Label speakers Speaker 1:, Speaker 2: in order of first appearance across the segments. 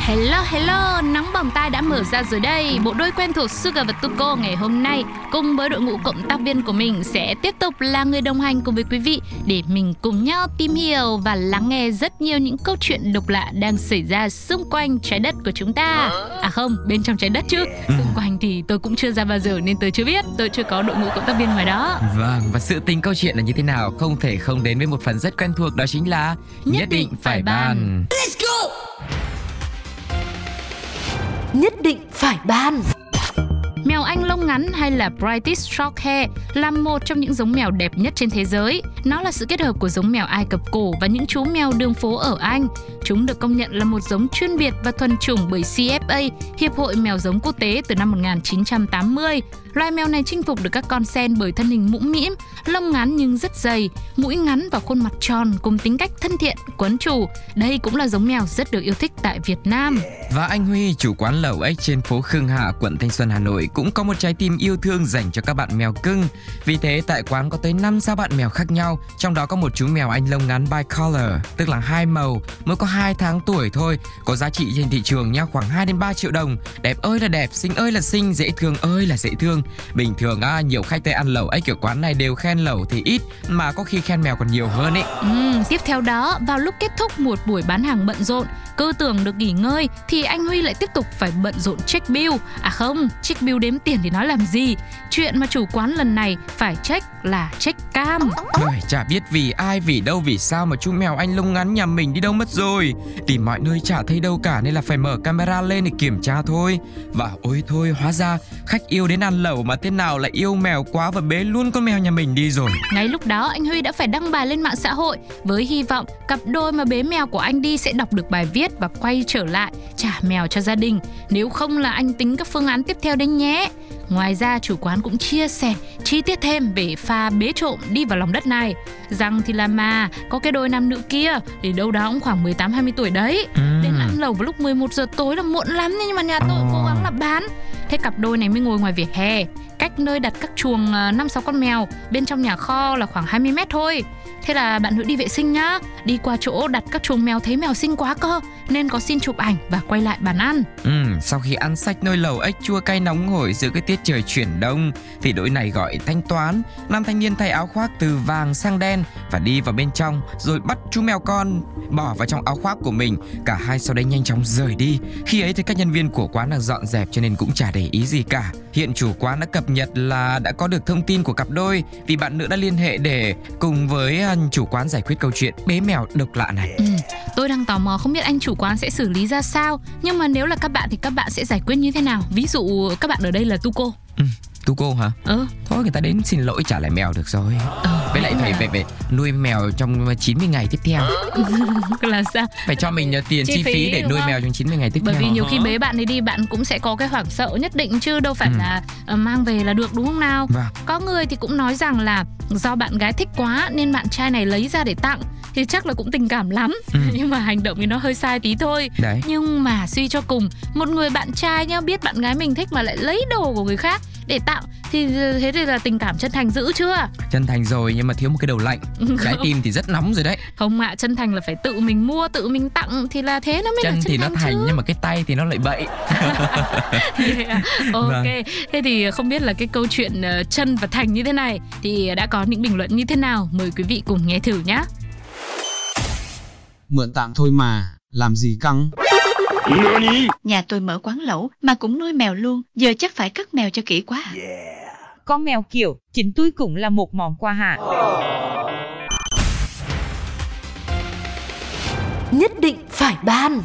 Speaker 1: Hello hello, nóng bỏng tai đã mở ra rồi đây. Bộ đôi quen thuộc Sugar và Tuko ngày hôm nay cùng với đội ngũ cộng tác viên của mình sẽ tiếp tục là người đồng hành cùng với quý vị để mình cùng nhau tìm hiểu và lắng nghe rất nhiều những câu chuyện độc lạ đang xảy ra xung quanh trái đất của chúng ta. À không, bên trong trái đất chứ. Xung quanh thì tôi cũng chưa ra bao giờ nên tôi chưa biết, tôi chưa có đội ngũ cộng tác viên ngoài đó.
Speaker 2: Vâng, và sự tình câu chuyện là như thế nào không thể không đến với một phần rất quen thuộc đó chính là
Speaker 1: Nhất định phải bàn.
Speaker 3: Nhất định phải ban.
Speaker 1: Mèo Anh lông ngắn hay là British Shorthair là một trong những giống mèo đẹp nhất trên thế giới. Nó là sự kết hợp của giống mèo Ai Cập cổ và những chú mèo đường phố ở Anh. Chúng được công nhận là một giống chuyên biệt và thuần chủng bởi CFA, Hiệp hội Mèo giống quốc tế từ năm 1980. Loài mèo này chinh phục được các con sen bởi thân hình mũm mĩm, lông ngắn nhưng rất dày, mũi ngắn và khuôn mặt tròn cùng tính cách thân thiện, quấn chủ. Đây cũng là giống mèo rất được yêu thích tại Việt Nam.
Speaker 2: Và anh Huy, chủ quán lẩu ếch trên phố Khương Hạ, quận Thanh Xuân, Hà Nội cũng có một trái tim yêu thương dành cho các bạn mèo cưng. Vì thế tại quán có tới 5 sao bạn mèo khác nhau, trong đó có một chú mèo Anh lông ngắn bicolor, tức là hai màu, mới có 2 tháng tuổi thôi, có giá trị trên thị trường nha khoảng 2 đến 3 triệu đồng. Đẹp ơi là đẹp, xinh ơi là xinh, dễ thương ơi là dễ thương. Bình thường á, nhiều khách tới ăn lẩu ấy kiểu quán này đều khen lẩu thì ít, mà có khi khen mèo còn nhiều hơn ấy.
Speaker 1: Ừ, tiếp theo đó, vào lúc kết thúc một buổi bán hàng bận rộn, cơ tưởng được nghỉ ngơi thì anh Huy lại tiếp tục phải bận rộn check bill. À không, check bill đếm tiền thì nói làm gì? Chuyện mà chủ quán lần này phải check là check cam.
Speaker 2: Ôi, chả biết vì ai, vì đâu, vì sao mà chú mèo anh lông ngắn nhà mình đi đâu mất rồi. Tìm mọi nơi chả thấy đâu cả nên là phải mở camera lên để kiểm tra thôi. Và ôi thôi, hóa ra khách yêu đến ăn lẩu mà thế nào lại yêu mèo quá và bế luôn con mèo nhà mình đi rồi.
Speaker 1: Ngay lúc đó anh Huy đã phải đăng bài lên mạng xã hội với hy vọng cặp đôi mà bế mèo của anh đi sẽ đọc được bài viết và quay trở lại trả mèo cho gia đình. Nếu không là anh tính các phương án tiếp theo đấy nhé. Ngoài ra chủ quán cũng chia sẻ chi tiết thêm về pha bế trộm đi vào lòng đất này Rằng thì là mà có cái đôi nam nữ kia thì đâu đó cũng khoảng 18-20 tuổi đấy Đến ăn lẩu vào lúc 11 giờ tối là muộn lắm nhưng mà nhà tôi
Speaker 2: Ồ.
Speaker 1: cố gắng là bán Thế cặp đôi này mới ngồi ngoài vỉa hè Cách nơi đặt các chuồng à, 5-6 con mèo Bên trong nhà kho là khoảng 20 mét thôi Thế là bạn nữ đi vệ sinh nhá Đi qua chỗ đặt các chuồng mèo thấy mèo xinh quá cơ Nên có xin chụp ảnh và quay lại bàn ăn
Speaker 2: Ừ, sau khi ăn sạch nồi lẩu ếch chua cay nóng hổi giữa cái tiết trời chuyển đông thì đội này gọi thanh toán. Nam thanh niên thay áo khoác từ vàng sang đen và đi vào bên trong rồi bắt chú mèo con bỏ vào trong áo khoác của mình. Cả hai sau đây nhanh chóng rời đi. Khi ấy thì các nhân viên của quán đang dọn dẹp cho nên cũng chả để ý gì cả. Hiện chủ quán đã cập nhật là đã có được thông tin của cặp đôi vì bạn nữ đã liên hệ để cùng với à, chủ quán giải quyết câu chuyện bế mèo độc lạ này.
Speaker 1: Ừ, tôi đang tò mò không biết anh chủ quán sẽ xử lý ra sao Nhưng mà nếu là các bạn thì các bạn sẽ giải quyết như thế nào Ví dụ các bạn ở đây là Tuco
Speaker 2: Tu cô hả?
Speaker 1: Ừ,
Speaker 2: Thôi người ta đến xin lỗi trả lại mèo được rồi.
Speaker 1: ờ,
Speaker 2: Với lại phải phải phải nuôi mèo trong 90 ngày tiếp theo.
Speaker 1: là sao
Speaker 2: Phải cho mình uh, tiền
Speaker 1: Chi
Speaker 2: chi,
Speaker 1: phí,
Speaker 2: phí để nuôi
Speaker 1: không?
Speaker 2: mèo trong 90 ngày tiếp
Speaker 1: Bởi
Speaker 2: theo.
Speaker 1: vì nhiều khi bế bạn ấy đi bạn cũng sẽ có cái hoảng sợ nhất định chứ đâu phải
Speaker 2: Ừ.
Speaker 1: là ờ, mang về là được đúng không nào
Speaker 2: Vâng.
Speaker 1: Có người thì cũng nói rằng là do bạn gái thích quá nên bạn trai này lấy ra để tặng Thì chắc là cũng tình cảm lắm
Speaker 2: Ừ.
Speaker 1: Nhưng mà hành động thì nó hơi sai tí thôi
Speaker 2: Đấy.
Speaker 1: Nhưng mà suy cho cùng Một người bạn trai nhá biết bạn gái mình thích mà lại lấy đồ của người khác để tặng Thì thế thì là tình cảm chân thành dữ chưa
Speaker 2: Chân thành rồi nhưng mà thiếu một cái đầu lạnh. Trái tim thì rất nóng rồi đấy.
Speaker 1: Không ạ, chân thành là phải tự mình mua, tự mình tặng Thì là thế nó mới là
Speaker 2: Chân
Speaker 1: chân
Speaker 2: thì nó
Speaker 1: thành
Speaker 2: thành
Speaker 1: chứ.
Speaker 2: nhưng mà cái tay thì nó lại bậy.
Speaker 1: Yeah. Ok,
Speaker 2: Vâng.
Speaker 1: thế thì không biết là cái câu chuyện ờ, chân và thành như thế này thì đã có những bình luận như thế nào? Mời quý vị cùng nghe thử nhé.
Speaker 4: Mượn tạm thôi mà, làm gì căng?
Speaker 5: Nhà tôi mở quán lẩu mà cũng nuôi mèo luôn, giờ chắc phải cất mèo cho kỹ quá.
Speaker 6: Con mèo kiểu, chính tôi cũng là một món quà hạ.
Speaker 3: Nhất định phải ban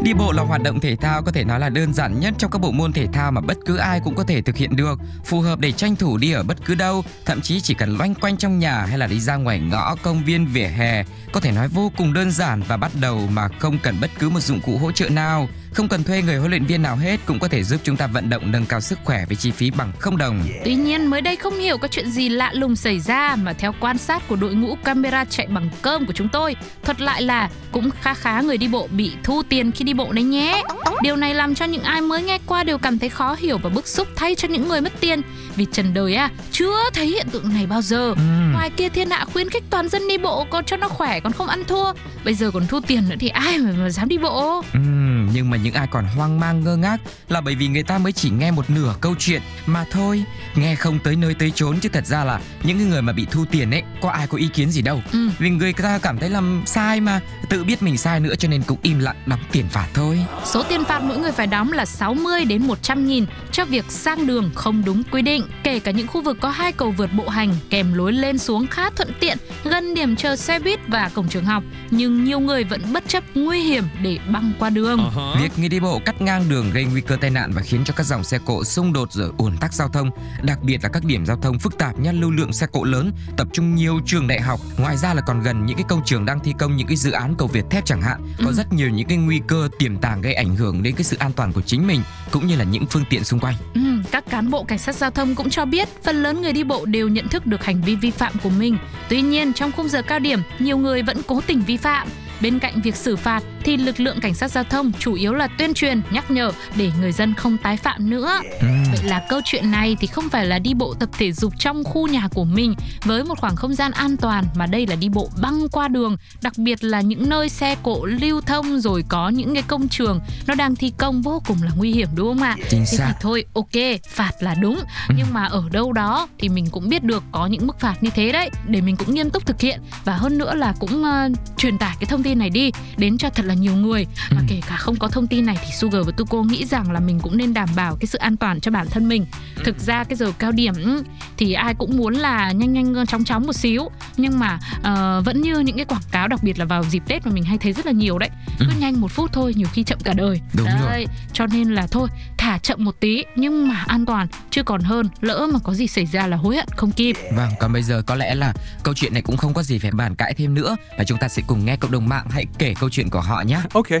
Speaker 2: Đi bộ là hoạt động thể thao có thể nói là đơn giản nhất trong các bộ môn thể thao mà bất cứ ai cũng có thể thực hiện được, phù hợp để tranh thủ đi ở bất cứ đâu, thậm chí chỉ cần loanh quanh trong nhà hay là đi ra ngoài ngõ, công viên, vỉa hè, có thể nói vô cùng đơn giản và bắt đầu mà không cần bất cứ một dụng cụ hỗ trợ nào. không cần thuê người huấn luyện viên nào hết cũng có thể giúp chúng ta vận động nâng cao sức khỏe với chi phí bằng không đồng.
Speaker 1: Tuy nhiên mới đây không hiểu có chuyện gì lạ lùng xảy ra mà theo quan sát của đội ngũ camera chạy bằng cơm của chúng tôi, thuật lại là cũng khá khá người đi bộ bị thu tiền khi đi bộ đấy nhé. Điều này làm cho những ai mới nghe qua đều cảm thấy khó hiểu và bức xúc thay cho những người mất tiền vì trần đời à chưa thấy hiện tượng này bao giờ.
Speaker 2: Ừ.
Speaker 1: Ngoài kia thiên hạ khuyến khích toàn dân đi bộ còn cho nó khỏe còn không ăn thua. Bây giờ còn thu tiền nữa thì ai mà, mà dám đi bộ?
Speaker 2: Ừm, nhưng mà những ai còn hoang mang ngơ ngác là bởi vì người ta mới chỉ nghe một nửa câu chuyện mà thôi nghe không tới nơi tới chốn chứ thật ra là những cái người mà bị thu tiền ấy có ai có ý kiến gì đâu
Speaker 1: Ừ.
Speaker 2: vì người ta cảm thấy làm sai mà tự biết mình sai nữa cho nên cũng im lặng đóng tiền phạt thôi
Speaker 1: Số tiền phạt mỗi người phải đóng là 60 đến 100 nghìn cho việc sang đường không đúng quy định. Kể cả những khu vực có hai cầu vượt bộ hành kèm lối lên xuống khá thuận tiện gần điểm chờ xe buýt và cổng trường học. Nhưng nhiều người vẫn bất chấp nguy hiểm để băng qua đường.
Speaker 2: Việc người đi bộ cắt ngang đường gây nguy cơ tai nạn và khiến cho các dòng xe cộ xung đột rồi ùn tắc giao thông, đặc biệt là các điểm giao thông phức tạp nhất lưu lượng xe cộ lớn, tập trung nhiều trường đại học. Ngoài ra là còn gần những cái công trường đang thi công những cái dự án cầu Việt thép chẳng hạn, có
Speaker 1: Ừ.
Speaker 2: rất nhiều những cái nguy cơ tiềm tàng gây ảnh hưởng đến cái sự an toàn của chính mình cũng như là những phương tiện xung quanh.
Speaker 1: Ừ, các cán bộ cảnh sát giao thông cũng cho biết phần lớn người đi bộ đều nhận thức được hành vi vi phạm của mình. Tuy nhiên, trong khung giờ cao điểm, nhiều người vẫn cố tình vi phạm. Bên cạnh việc xử phạt thì lực lượng cảnh sát giao thông chủ yếu là tuyên truyền, nhắc nhở để người dân không tái phạm nữa. Vậy là câu chuyện này thì không phải là đi bộ tập thể dục trong khu nhà của mình với một khoảng không gian an toàn mà đây là đi bộ băng qua đường, đặc biệt là những nơi xe cộ lưu thông rồi có những cái công trường. Nó đang thi công vô cùng là nguy hiểm đúng không ạ?
Speaker 2: Chính
Speaker 1: Thế thì thôi ok phạt là đúng. Nhưng mà ở đâu đó thì mình cũng biết được có những mức phạt như thế đấy để mình cũng nghiêm túc thực hiện. Và hơn nữa là cũng ờ, truyền tải cái thông tin này đi đến cho thật là nhiều người mà
Speaker 2: Ừ.
Speaker 1: kể cả không có thông tin này thì Sugar và Tuko nghĩ rằng là mình cũng nên đảm bảo cái sự an toàn cho bản thân mình thực ra cái giờ cao điểm ừ, thì ai cũng muốn là nhanh nhanh chóng chóng một xíu nhưng mà ờ, vẫn như những cái quảng cáo đặc biệt là vào dịp Tết mà mình hay thấy rất là nhiều đấy cứ
Speaker 2: Ừ.
Speaker 1: nhanh một phút thôi nhiều khi chậm cả đời
Speaker 2: Đúng rồi.
Speaker 1: đấy cho nên là thôi thả chậm một tí nhưng mà an toàn chứ còn hơn lỡ mà có gì xảy ra là hối hận không kịp
Speaker 2: Vâng, còn bây giờ có lẽ là câu chuyện này cũng không có gì phải bàn cãi thêm nữa và chúng ta sẽ cùng nghe cộng đồng mạng hãy kể câu chuyện của họ nhé.
Speaker 7: Okay.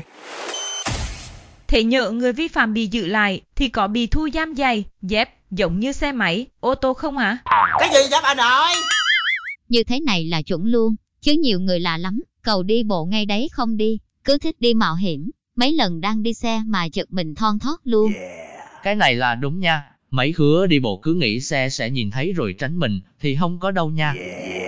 Speaker 6: Thế nhỡ người vi phạm bị giữ lại thì có bị thu giam giày, dép giống như xe máy, ô tô không hả?
Speaker 8: Cái gì vậy bà nội?
Speaker 9: Như thế này là chuẩn luôn, chứ nhiều người lạ lắm, cầu đi bộ ngay đấy không đi, cứ thích đi mạo hiểm, mấy lần đang đi xe mà chợt mình thon thót luôn.
Speaker 8: Cái này là đúng nha. Mấy khứa đi bộ cứ nghĩ xe sẽ nhìn thấy rồi tránh mình thì không có đâu nha.
Speaker 1: Thời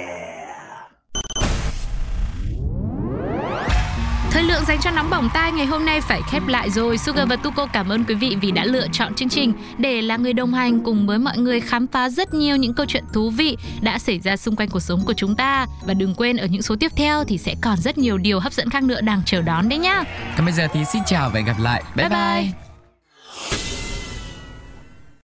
Speaker 1: bỏng tai ngày hôm nay phải khép lại rồi. Sugar và Tuko cảm ơn quý vị vì đã lựa chọn chương trình để là người đồng hành cùng với mọi người khám phá rất nhiều những câu chuyện thú vị đã xảy ra xung quanh cuộc sống của chúng ta. Và đừng quên ở những số tiếp theo thì sẽ còn rất nhiều điều hấp dẫn khác nữa đang chờ đón đấy nhá.
Speaker 2: Còn bây giờ thì xin chào và hẹn gặp lại. Bye
Speaker 1: Bye
Speaker 2: bye.
Speaker 1: bye.